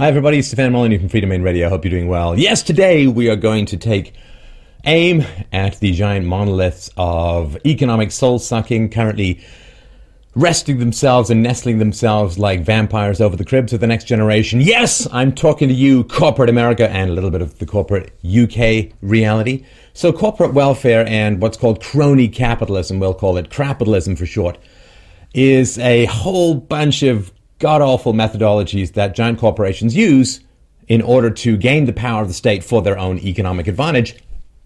Hi, everybody. Stefan Molyneux from Freedomain Radio. I Hope you're doing well. Yes, today we are going to take aim at the giant monoliths of economic soul sucking, currently resting themselves and nestling themselves like vampires over the cribs of the next generation. Yes, I'm talking to you, corporate America, and a little bit of the corporate UK reality. So, corporate welfare and what's called crony capitalism, we'll call it crapitalism for short, is a whole bunch of god awful methodologies that giant corporations use in order to gain the power of the state for their own economic advantage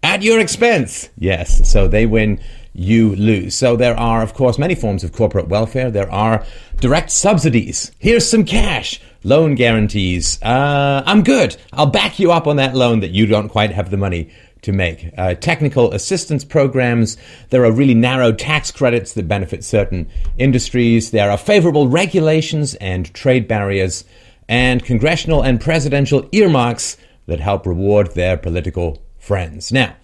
at your expense. Yes, so they win, you lose. So there are, of course, many forms of corporate welfare. There are direct subsidies. Here's some cash. Loan guarantees. Uh, I'm good. I'll back you up on that loan that you don't quite have the money to make. Uh, technical assistance programs. There are really narrow tax credits that benefit certain industries. There are favorable regulations and trade barriers, and congressional and presidential earmarks that help reward their political friends. Now,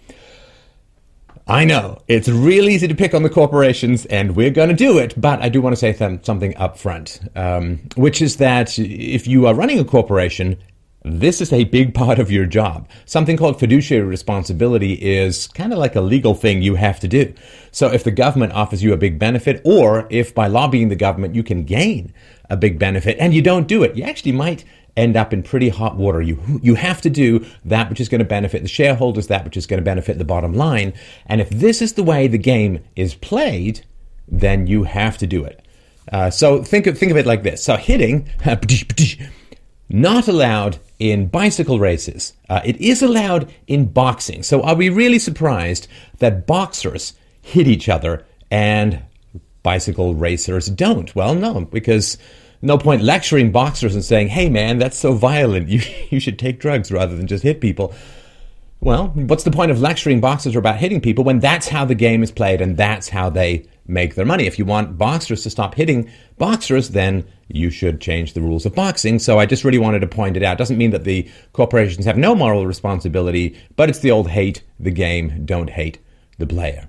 I know it's real easy to pick on the corporations, and we're going to do it, but I do want to say th- something up front, um, which is that if you are running a corporation, this is a big part of your job. Something called fiduciary responsibility is kind of like a legal thing you have to do. So if the government offers you a big benefit, or if by lobbying the government you can gain a big benefit and you don't do it, you actually might end up in pretty hot water. You, you have to do that which is going to benefit the shareholders, that which is going to benefit the bottom line. And if this is the way the game is played, then you have to do it. Uh, so think of, think of it like this. So hitting, not allowed in bicycle races. Uh, it is allowed in boxing. So are we really surprised that boxers hit each other and bicycle racers don't? Well, no, because no point lecturing boxers and saying, hey man, that's so violent. You, you should take drugs rather than just hit people. Well, what's the point of lecturing boxers about hitting people when that's how the game is played and that's how they make their money? If you want boxers to stop hitting boxers, then you should change the rules of boxing. So I just really wanted to point it out. It doesn't mean that the corporations have no moral responsibility, but it's the old hate the game, don't hate the player.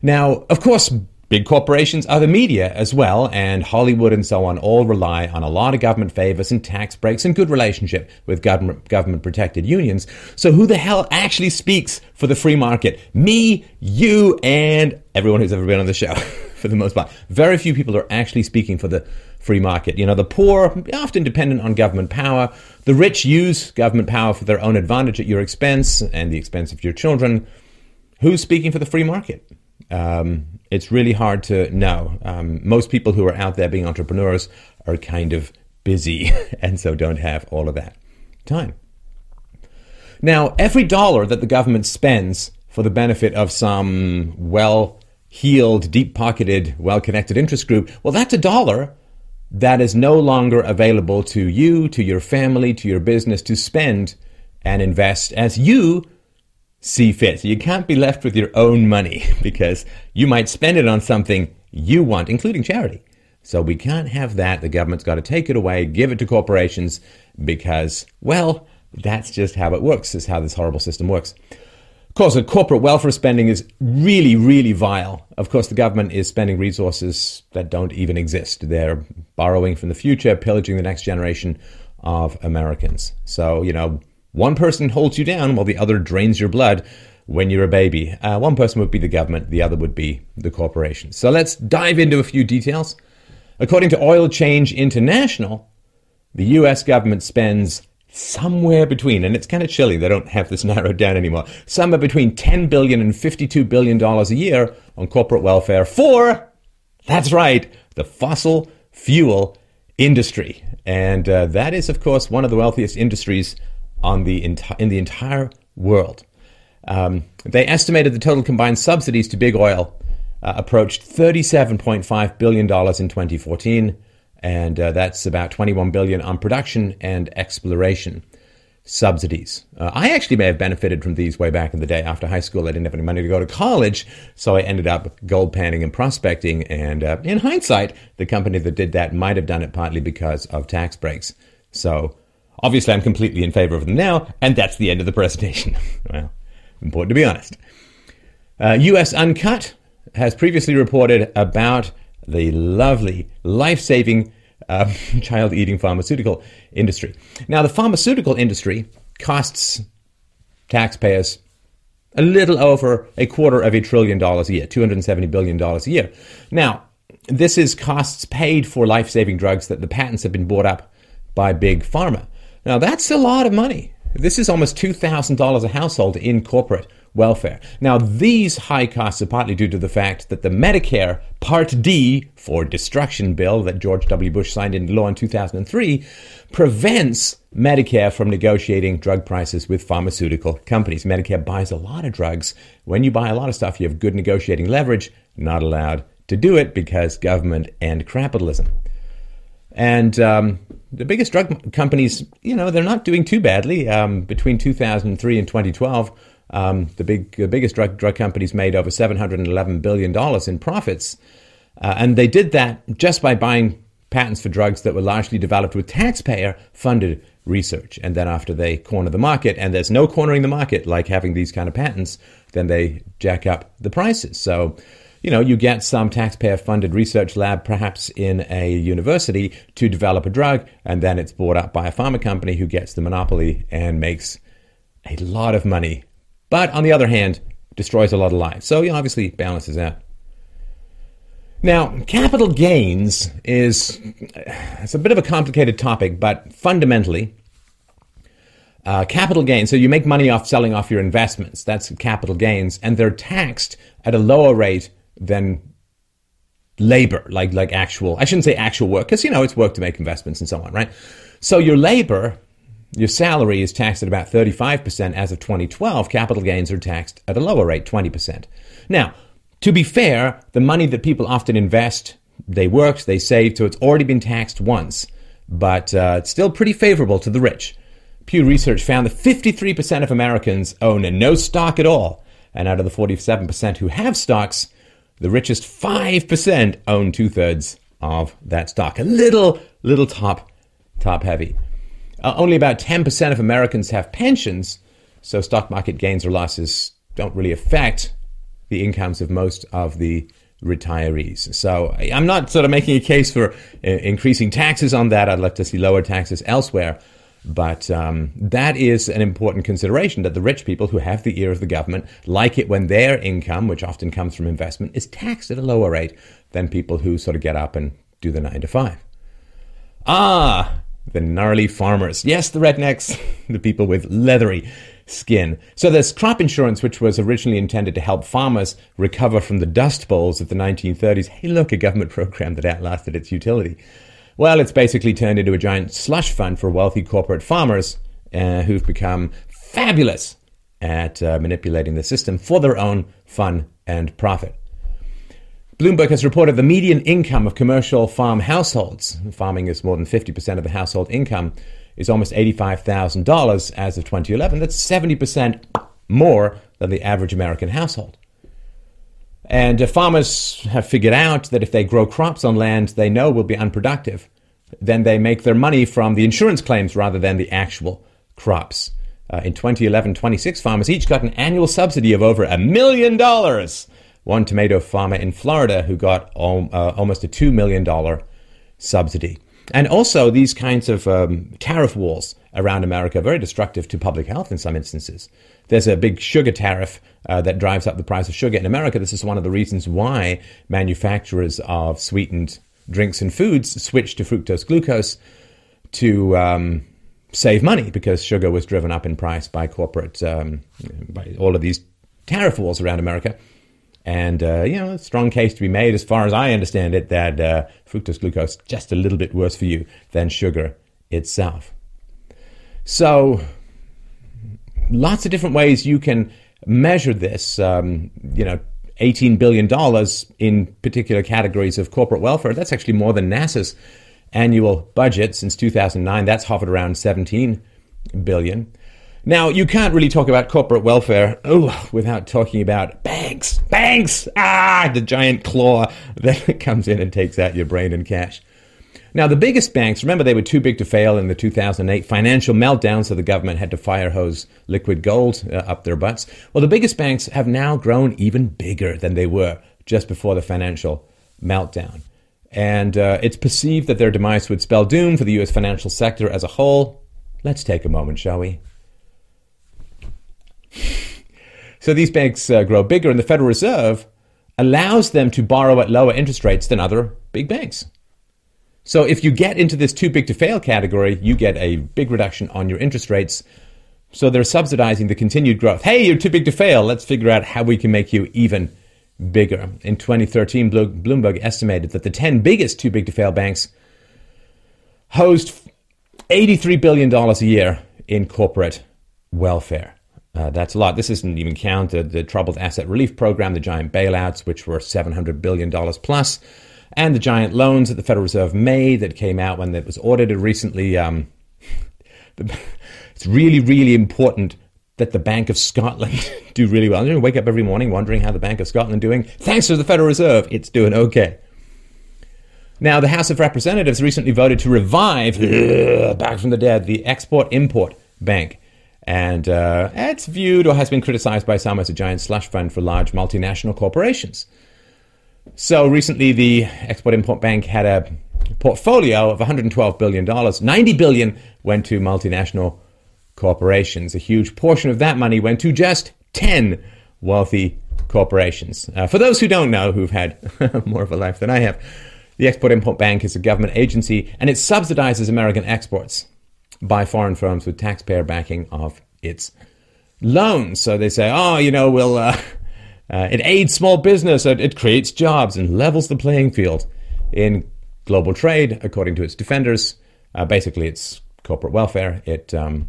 Now, of course, big corporations are the media as well, and Hollywood and so on all rely on a lot of government favors and tax breaks and good relationship with government government protected unions. So who the hell actually speaks for the free market? Me, you, and everyone who's ever been on the show, for the most part. Very few people are actually speaking for the free market. You know, the poor, often dependent on government power. The rich use government power for their own advantage at your expense and the expense of your children. Who's speaking for the free market? Um, it's really hard to know. Um, most people who are out there being entrepreneurs are kind of busy and so don't have all of that time. Now, every dollar that the government spends for the benefit of some well heeled, deep pocketed, well connected interest group, well, that's a dollar that is no longer available to you, to your family, to your business to spend and invest as you see fit. So you can't be left with your own money because you might spend it on something you want, including charity. So we can't have that. The government's got to take it away, give it to corporations because, well, that's just how it works, is how this horrible system works. Of course, the corporate welfare spending is really, really vile. Of course, the government is spending resources that don't even exist. They're borrowing from the future, pillaging the next generation of Americans. So, you know, one person holds you down while the other drains your blood when you're a baby. Uh, one person would be the government, the other would be the corporation. So let's dive into a few details. According to Oil Change International, the US government spends somewhere between, and it's kind of chilly, they don't have this narrowed down anymore, somewhere between $10 billion and $52 billion a year on corporate welfare for, that's right, the fossil fuel industry. And uh, that is, of course, one of the wealthiest industries on the enti- in the entire world. Um, they estimated the total combined subsidies to big oil uh, approached $37.5 billion in 2014 and uh, that's about 21 billion on production and exploration subsidies. Uh, I actually may have benefited from these way back in the day. After high school, I didn't have any money to go to college, so I ended up gold panning and prospecting. And uh, in hindsight, the company that did that might have done it partly because of tax breaks. So obviously, I'm completely in favor of them now, and that's the end of the presentation. well, important to be honest. U.S. Uh, Uncut has previously reported about the lovely, life saving uh, child eating pharmaceutical industry. Now, the pharmaceutical industry costs taxpayers a little over a quarter of a trillion dollars a year, $270 billion a year. Now, this is costs paid for life saving drugs that the patents have been bought up by big pharma. Now, that's a lot of money. This is almost $2,000 a household in corporate welfare. Now, these high costs are partly due to the fact that the Medicare Part D for destruction bill that George W. Bush signed into law in 2003 prevents Medicare from negotiating drug prices with pharmaceutical companies. Medicare buys a lot of drugs. When you buy a lot of stuff, you have good negotiating leverage, not allowed to do it because government and capitalism. And um, the biggest drug companies, you know, they're not doing too badly. Um, between 2003 and 2012, um, the big, the biggest drug drug companies made over 711 billion dollars in profits, uh, and they did that just by buying patents for drugs that were largely developed with taxpayer-funded research. And then after they corner the market, and there's no cornering the market like having these kind of patents, then they jack up the prices. So you know, you get some taxpayer funded research lab, perhaps in a university, to develop a drug, and then it's bought up by a pharma company who gets the monopoly and makes a lot of money. But on the other hand, destroys a lot of lives. So, you know, obviously balances out. Now, capital gains is it's a bit of a complicated topic, but fundamentally, uh, capital gains. So you make money off selling off your investments. That's capital gains, and they're taxed at a lower rate than labor, like like actual. I shouldn't say actual work because you know it's work to make investments and so on, right? So your labor, your salary is taxed at about thirty five percent as of 2012. Capital gains are taxed at a lower rate, twenty percent. Now, to be fair, the money that people often invest, they worked, they saved, so it's already been taxed once, but uh, it's still pretty favorable to the rich. Pew Research found that 53% of Americans own no stock at all. And out of the 47% who have stocks, the richest 5% own two thirds of that stock. A little, little top, top heavy. Uh, only about 10% of Americans have pensions, so stock market gains or losses don't really affect the incomes of most of the retirees. So I'm not sort of making a case for uh, increasing taxes on that. I'd like to see lower taxes elsewhere. But um, that is an important consideration that the rich people who have the ear of the government like it when their income, which often comes from investment, is taxed at a lower rate than people who sort of get up and do the nine to five. Ah, the gnarly farmers. Yes, the rednecks, the people with leathery skin. So there's crop insurance, which was originally intended to help farmers recover from the dust bowls of the 1930s. Hey, look, a government program that outlasted its utility. Well, it's basically turned into a giant slush fund for wealthy corporate farmers uh, who've become fabulous at uh, manipulating the system for their own fun and profit. Bloomberg has reported the median income of commercial farm households, farming is more than 50% of the household income, is almost $85,000 as of 2011. That's 70% more than the average American household. And farmers have figured out that if they grow crops on land they know will be unproductive, then they make their money from the insurance claims rather than the actual crops. Uh, in 2011, 26 farmers each got an annual subsidy of over a million dollars. One tomato farmer in Florida who got uh, almost a $2 million subsidy. And also, these kinds of um, tariff wars around America are very destructive to public health in some instances. There's a big sugar tariff uh, that drives up the price of sugar in America. This is one of the reasons why manufacturers of sweetened drinks and foods switched to fructose glucose to um, save money because sugar was driven up in price by corporate, um, by all of these tariff wars around America. And, uh, you know, a strong case to be made, as far as I understand it, that uh, fructose glucose just a little bit worse for you than sugar itself. So, lots of different ways you can measure this. Um, you know, $18 billion in particular categories of corporate welfare. That's actually more than NASA's annual budget since 2009. That's hovered around 17 billion. Now, you can't really talk about corporate welfare oh, without talking about banks. Banks! Ah, the giant claw that comes in and takes out your brain and cash. Now, the biggest banks, remember they were too big to fail in the 2008 financial meltdown, so the government had to fire hose liquid gold uh, up their butts. Well, the biggest banks have now grown even bigger than they were just before the financial meltdown. and uh, it's perceived that their demise would spell doom for the US financial sector as a whole. Let's take a moment, shall we? So these banks uh, grow bigger, and the Federal Reserve allows them to borrow at lower interest rates than other big banks. So if you get into this too big to fail category, you get a big reduction on your interest rates. So they're subsidizing the continued growth. Hey, you're too big to fail. Let's figure out how we can make you even bigger. In 2013, Bloomberg estimated that the 10 biggest too big to fail banks host $83 billion a year in corporate welfare. Uh, that's a lot. This isn't even counted the troubled asset relief program, the giant bailouts, which were $700 billion plus, and the giant loans that the Federal Reserve made that came out when it was audited recently. Um, it's really, really important that the Bank of Scotland do really well. You wake up every morning wondering how the Bank of Scotland is doing. Thanks to the Federal Reserve, it's doing okay. Now, the House of Representatives recently voted to revive, back from the dead, the Export Import Bank. And uh, it's viewed or has been criticized by some as a giant slush fund for large multinational corporations. So recently, the Export Import Bank had a portfolio of $112 billion. 90 billion went to multinational corporations. A huge portion of that money went to just 10 wealthy corporations. Uh, for those who don't know, who've had more of a life than I have, the Export Import Bank is a government agency and it subsidizes American exports by foreign firms with taxpayer backing of its loans. So they say, oh, you know, we'll, uh, uh, it aids small business, it, it creates jobs and levels the playing field in global trade, according to its defenders. Uh, basically, it's corporate welfare. It um,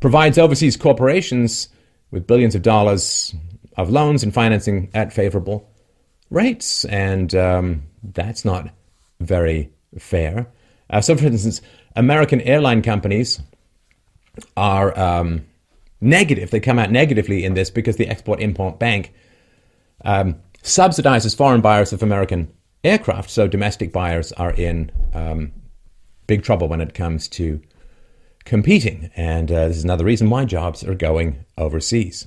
provides overseas corporations with billions of dollars of loans and financing at favorable rates. And um, that's not very fair. Uh, so, for instance, American airline companies are um, negative. They come out negatively in this because the Export Import Bank um, subsidizes foreign buyers of American aircraft. So domestic buyers are in um, big trouble when it comes to competing. And uh, this is another reason why jobs are going overseas.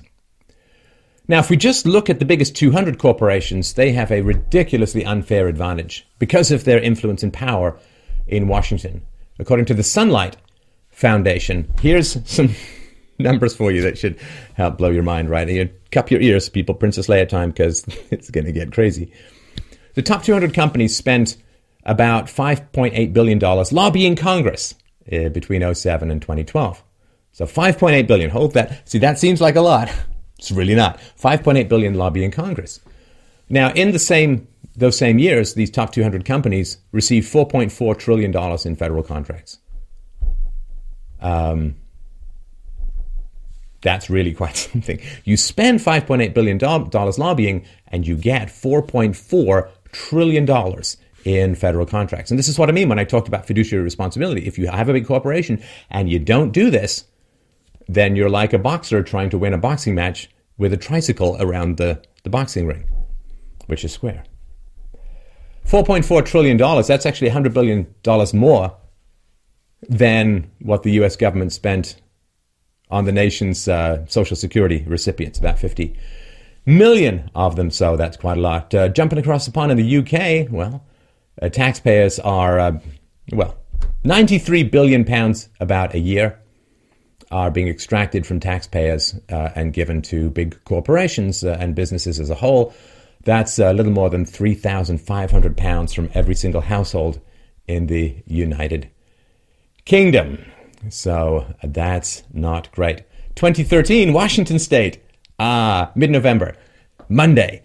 Now, if we just look at the biggest 200 corporations, they have a ridiculously unfair advantage because of their influence and power in Washington. According to the Sunlight Foundation, here's some numbers for you that should help blow your mind, right? You cup your ears, people, Princess Leia time, because it's going to get crazy. The top 200 companies spent about $5.8 billion lobbying Congress uh, between 07 and 2012. So 5.8 billion. Hold that. See, that seems like a lot. It's really not. 5.8 billion lobbying Congress. Now, in the same those same years, these top 200 companies received $4.4 trillion in federal contracts. Um, that's really quite something. You spend $5.8 billion lobbying and you get $4.4 trillion in federal contracts. And this is what I mean when I talked about fiduciary responsibility. If you have a big corporation and you don't do this, then you're like a boxer trying to win a boxing match with a tricycle around the, the boxing ring, which is square. $4.4 trillion, that's actually $100 billion more than what the US government spent on the nation's uh, Social Security recipients, about 50 million of them, so that's quite a lot. Uh, jumping across the pond in the UK, well, uh, taxpayers are, uh, well, 93 billion pounds about a year are being extracted from taxpayers uh, and given to big corporations uh, and businesses as a whole. That's a little more than £3,500 from every single household in the United Kingdom. So that's not great. 2013, Washington State. Ah, mid November, Monday.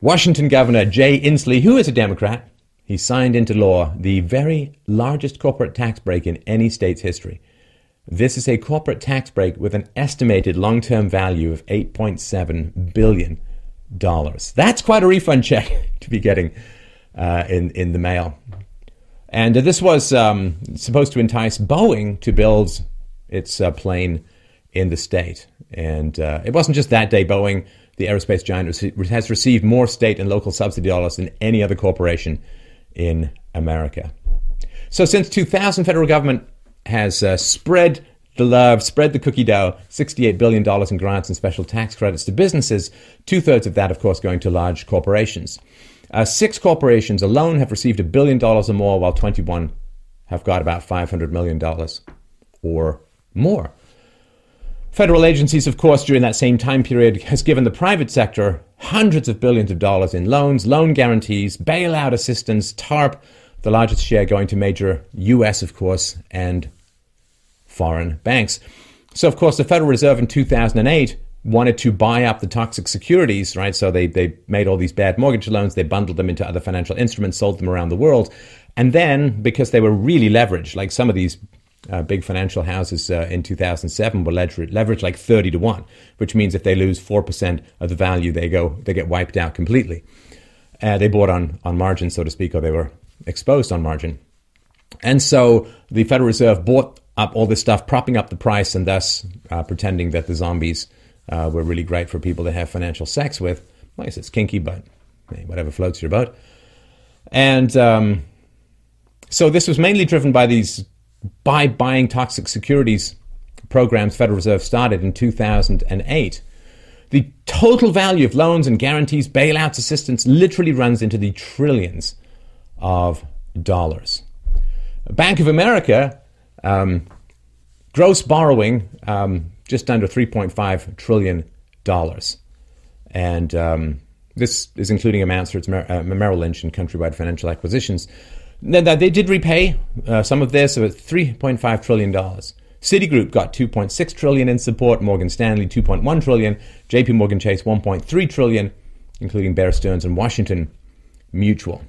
Washington Governor Jay Inslee, who is a Democrat, he signed into law the very largest corporate tax break in any state's history. This is a corporate tax break with an estimated long term value of $8.7 billion dollars. That's quite a refund check to be getting uh, in in the mail. And uh, this was um, supposed to entice Boeing to build its uh, plane in the state. And uh, it wasn't just that day. Boeing, the aerospace giant, has received more state and local subsidy dollars than any other corporation in America. So since 2000, federal government has uh, spread the love, spread the cookie dough, $68 billion in grants and special tax credits to businesses, two thirds of that, of course, going to large corporations. Uh, six corporations alone have received a billion dollars or more, while 21 have got about $500 million or more. Federal agencies, of course, during that same time period, has given the private sector hundreds of billions of dollars in loans, loan guarantees, bailout assistance, TARP, the largest share going to major US, of course, and foreign banks. So, of course, the Federal Reserve in 2008 wanted to buy up the toxic securities, right? So they, they made all these bad mortgage loans, they bundled them into other financial instruments, sold them around the world. And then, because they were really leveraged, like some of these uh, big financial houses uh, in 2007 were leveraged, leveraged like 30 to 1, which means if they lose 4% of the value, they go they get wiped out completely. Uh, they bought on, on margin, so to speak, or they were exposed on margin. And so the Federal Reserve bought up all this stuff, propping up the price and thus uh, pretending that the zombies uh, were really great for people to have financial sex with. I guess it's kinky, but hey, whatever floats your boat. And um, so this was mainly driven by these by buying toxic securities programs Federal Reserve started in 2008. The total value of loans and guarantees, bailouts, assistance literally runs into the trillions of dollars. Bank of America, um, gross borrowing um, just under $3.5 trillion. And um, this is including amounts for its Mer- uh, Merrill Lynch and Countrywide Financial Acquisitions. Now, they did repay uh, some of this, about $3.5 trillion. Citigroup got 2.6 trillion in support, Morgan Stanley 2.1 trillion, JP Morgan Chase 1.3 trillion, including Bear Stearns and Washington Mutual.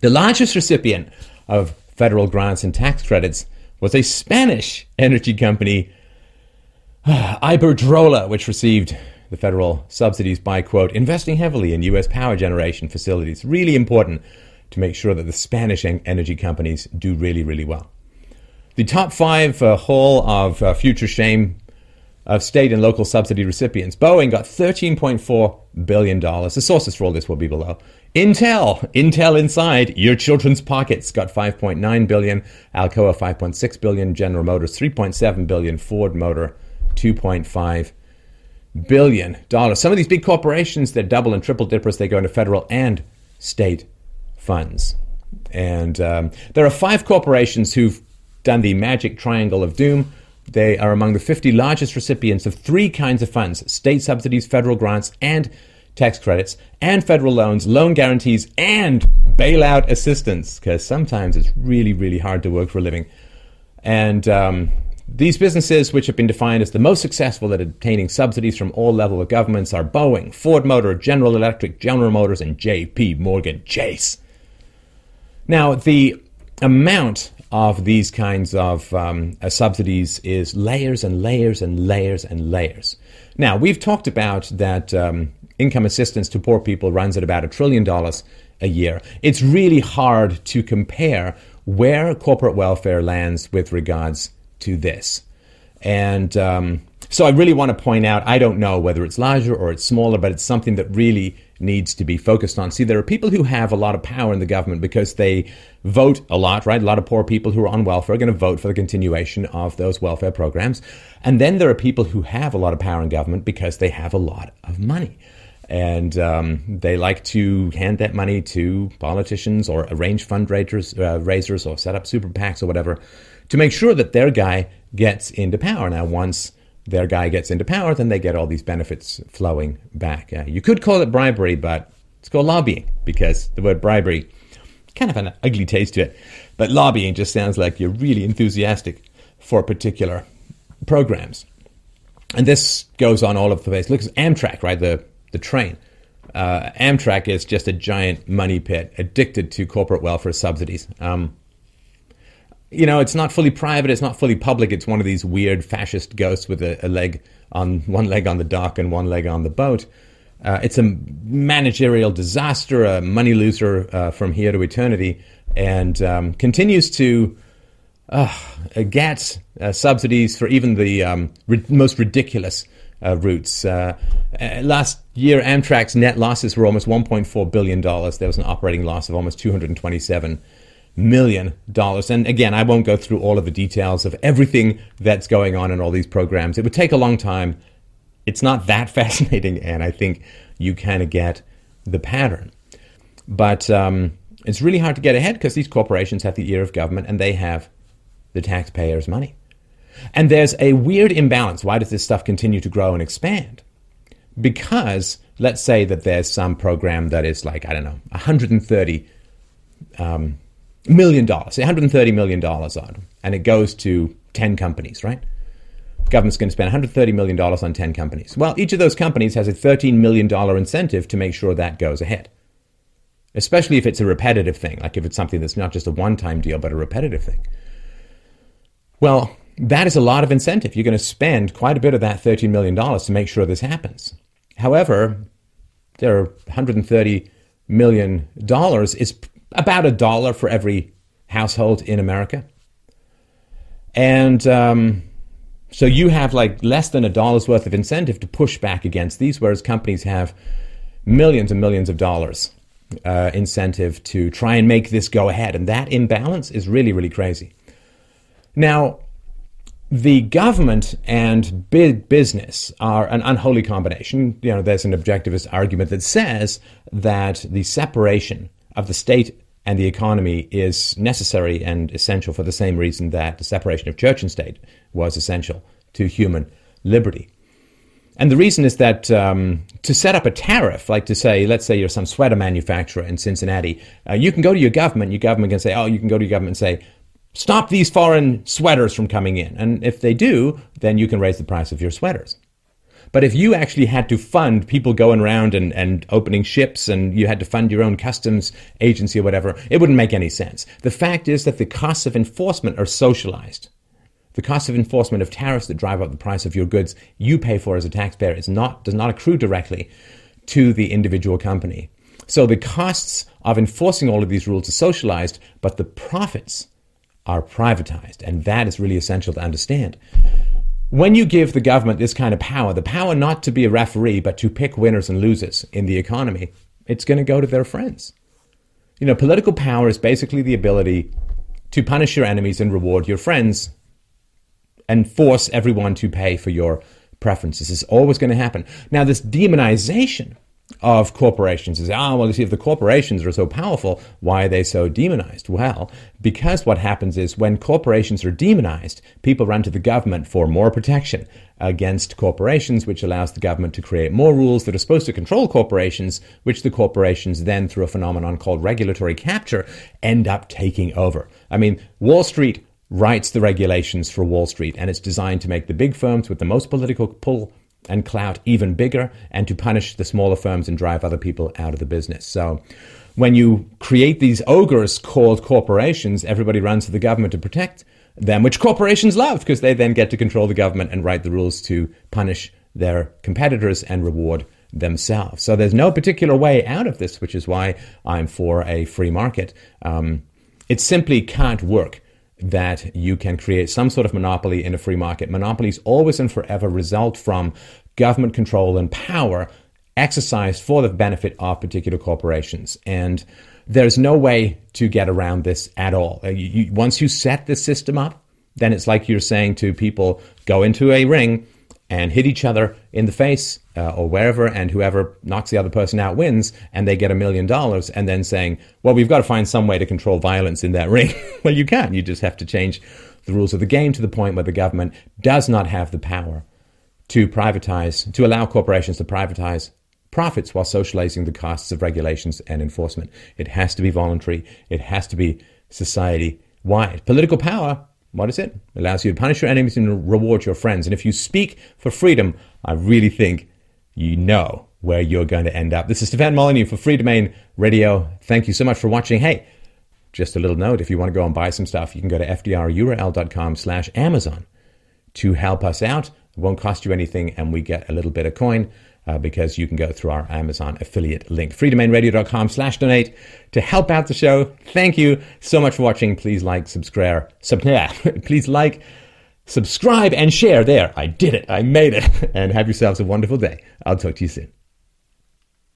The largest recipient of federal grants and tax credits was a Spanish energy company, Iberdrola, which received the federal subsidies by, quote, investing heavily in U.S. power generation facilities. Really important to make sure that the Spanish energy companies do really, really well. The top five uh, haul of uh, future shame of state and local subsidy recipients. Boeing got $13.4 billion. The sources for all this will be below. Intel, Intel inside your children's pockets got 5.9 billion, Alcoa 5.6 billion, General Motors 3.7 billion, Ford Motor 2.5 billion dollars. Some of these big corporations, they're double and triple dippers. They go into federal and state funds. And um, there are five corporations who've done the magic triangle of doom. They are among the 50 largest recipients of three kinds of funds state subsidies, federal grants, and tax credits, and federal loans, loan guarantees, and bailout assistance, because sometimes it's really, really hard to work for a living. And um, these businesses, which have been defined as the most successful at obtaining subsidies from all levels of governments, are Boeing, Ford Motor, General Electric, General Motors, and J.P. Morgan Chase. Now, the amount of these kinds of um, uh, subsidies is layers and layers and layers and layers. Now, we've talked about that um, income assistance to poor people runs at about a trillion dollars a year. It's really hard to compare where corporate welfare lands with regards to this. And um, so I really want to point out I don't know whether it's larger or it's smaller, but it's something that really needs to be focused on. See, there are people who have a lot of power in the government because they vote a lot, right? A lot of poor people who are on welfare are going to vote for the continuation of those welfare programs. And then there are people who have a lot of power in government because they have a lot of money. And um, they like to hand that money to politicians or arrange fundraisers uh, raisers or set up super PACs or whatever to make sure that their guy gets into power. Now, once their guy gets into power, then they get all these benefits flowing back. Uh, you could call it bribery, but it's called lobbying because the word bribery kind of an ugly taste to it. But lobbying just sounds like you're really enthusiastic for particular programs. And this goes on all over the place. Look at Amtrak, right? The the train. Uh, Amtrak is just a giant money pit, addicted to corporate welfare subsidies. Um, you know, it's not fully private, it's not fully public. It's one of these weird fascist ghosts with a, a leg on one leg on the dock and one leg on the boat. Uh, it's a managerial disaster, a money loser uh, from here to eternity, and um, continues to uh, get uh, subsidies for even the um, ri- most ridiculous uh, routes. Uh, last year, Amtrak's net losses were almost $1.4 billion. There was an operating loss of almost 227 million dollars. And again, I won't go through all of the details of everything that's going on in all these programs. It would take a long time. It's not that fascinating, and I think you kind of get the pattern. But um, it's really hard to get ahead because these corporations have the ear of government and they have the taxpayers' money. And there's a weird imbalance. Why does this stuff continue to grow and expand? Because let's say that there's some program that is like, I don't know, 130 um, million dollars, 130 million dollars on, and it goes to 10 companies, right? Government's going to spend 130 million dollars on 10 companies. Well, each of those companies has a 13 million dollar incentive to make sure that goes ahead. Especially if it's a repetitive thing, like if it's something that's not just a one-time deal but a repetitive thing. Well, that is a lot of incentive. You're going to spend quite a bit of that $13 million to make sure this happens. However, there are $130 million is about a dollar for every household in America. And um, so you have like less than a dollar's worth of incentive to push back against these, whereas companies have millions and millions of dollars uh, incentive to try and make this go ahead. And that imbalance is really, really crazy. Now, the government and big business are an unholy combination. You know, there's an objectivist argument that says that the separation of the state and the economy is necessary and essential for the same reason that the separation of church and state was essential to human liberty. And the reason is that um, to set up a tariff, like to say, let's say you're some sweater manufacturer in Cincinnati, uh, you can go to your government, your government can say, oh, you can go to your government and say, stop these foreign sweaters from coming in. And if they do, then you can raise the price of your sweaters. But if you actually had to fund people going around and, and opening ships and you had to fund your own customs agency or whatever, it wouldn't make any sense. The fact is that the costs of enforcement are socialized. The cost of enforcement of tariffs that drive up the price of your goods you pay for as a taxpayer is not, does not accrue directly to the individual company. So the costs of enforcing all of these rules are socialized, but the profits are privatized. And that is really essential to understand. When you give the government this kind of power, the power not to be a referee, but to pick winners and losers in the economy, it's going to go to their friends. You know, political power is basically the ability to punish your enemies and reward your friends and force everyone to pay for your preferences. Is always going to happen. Now, this demonization of corporations is, ah, well, you see, if the corporations are so powerful, why are they so demonized? Well, because what happens is when corporations are demonized, people run to the government for more protection against corporations, which allows the government to create more rules that are supposed to control corporations, which the corporations then, through a phenomenon called regulatory capture, end up taking over. I mean, Wall Street writes the regulations for Wall Street, and it's designed to make the big firms with the most political pull and clout even bigger and to punish the smaller firms and drive other people out of the business. So when you create these ogres called corporations, everybody runs to the government to protect them, which corporations love because they then get to control the government and write the rules to punish their competitors and reward themselves. So there's no particular way out of this, which is why I'm for a free market. Um, it simply can't work that you can create some sort of monopoly in a free market. Monopolies always and forever result from government control and power exercised for the benefit of particular corporations. And there's no way to get around this at all. Uh, you, you, once you set this system up, then it's like you're saying to people go into a ring and hit each other in the face uh, or wherever, and whoever knocks the other person out wins, and they get a million dollars, and then saying, well, we've got to find some way to control violence in that ring. well, you can't. You just have to change the rules of the game to the point where the government does not have the power to privatize, to allow corporations to privatize profits while socializing the costs of regulations and enforcement. It has to be voluntary. It has to be society wide. Political power what is? It allows you to punish your enemies and reward your friends. And if you speak for freedom, I really think you know where you're going to end up. This is Stefan Molyneux for Freedomain Radio. Thank you so much for watching. Hey, just a little note, if you want to go and buy some stuff, you can go to fdrurl.com slash Amazon to help us out. It won't cost you anything, and we get a little bit of coin uh, because you can go through our Amazon affiliate link, freedomainradio.com slash donate to help out the show. Thank you so much for watching. Please like, subscribe, sub- please like, subscribe, and share. There, I did it. I made it. And have yourselves a wonderful day. I'll talk to you soon.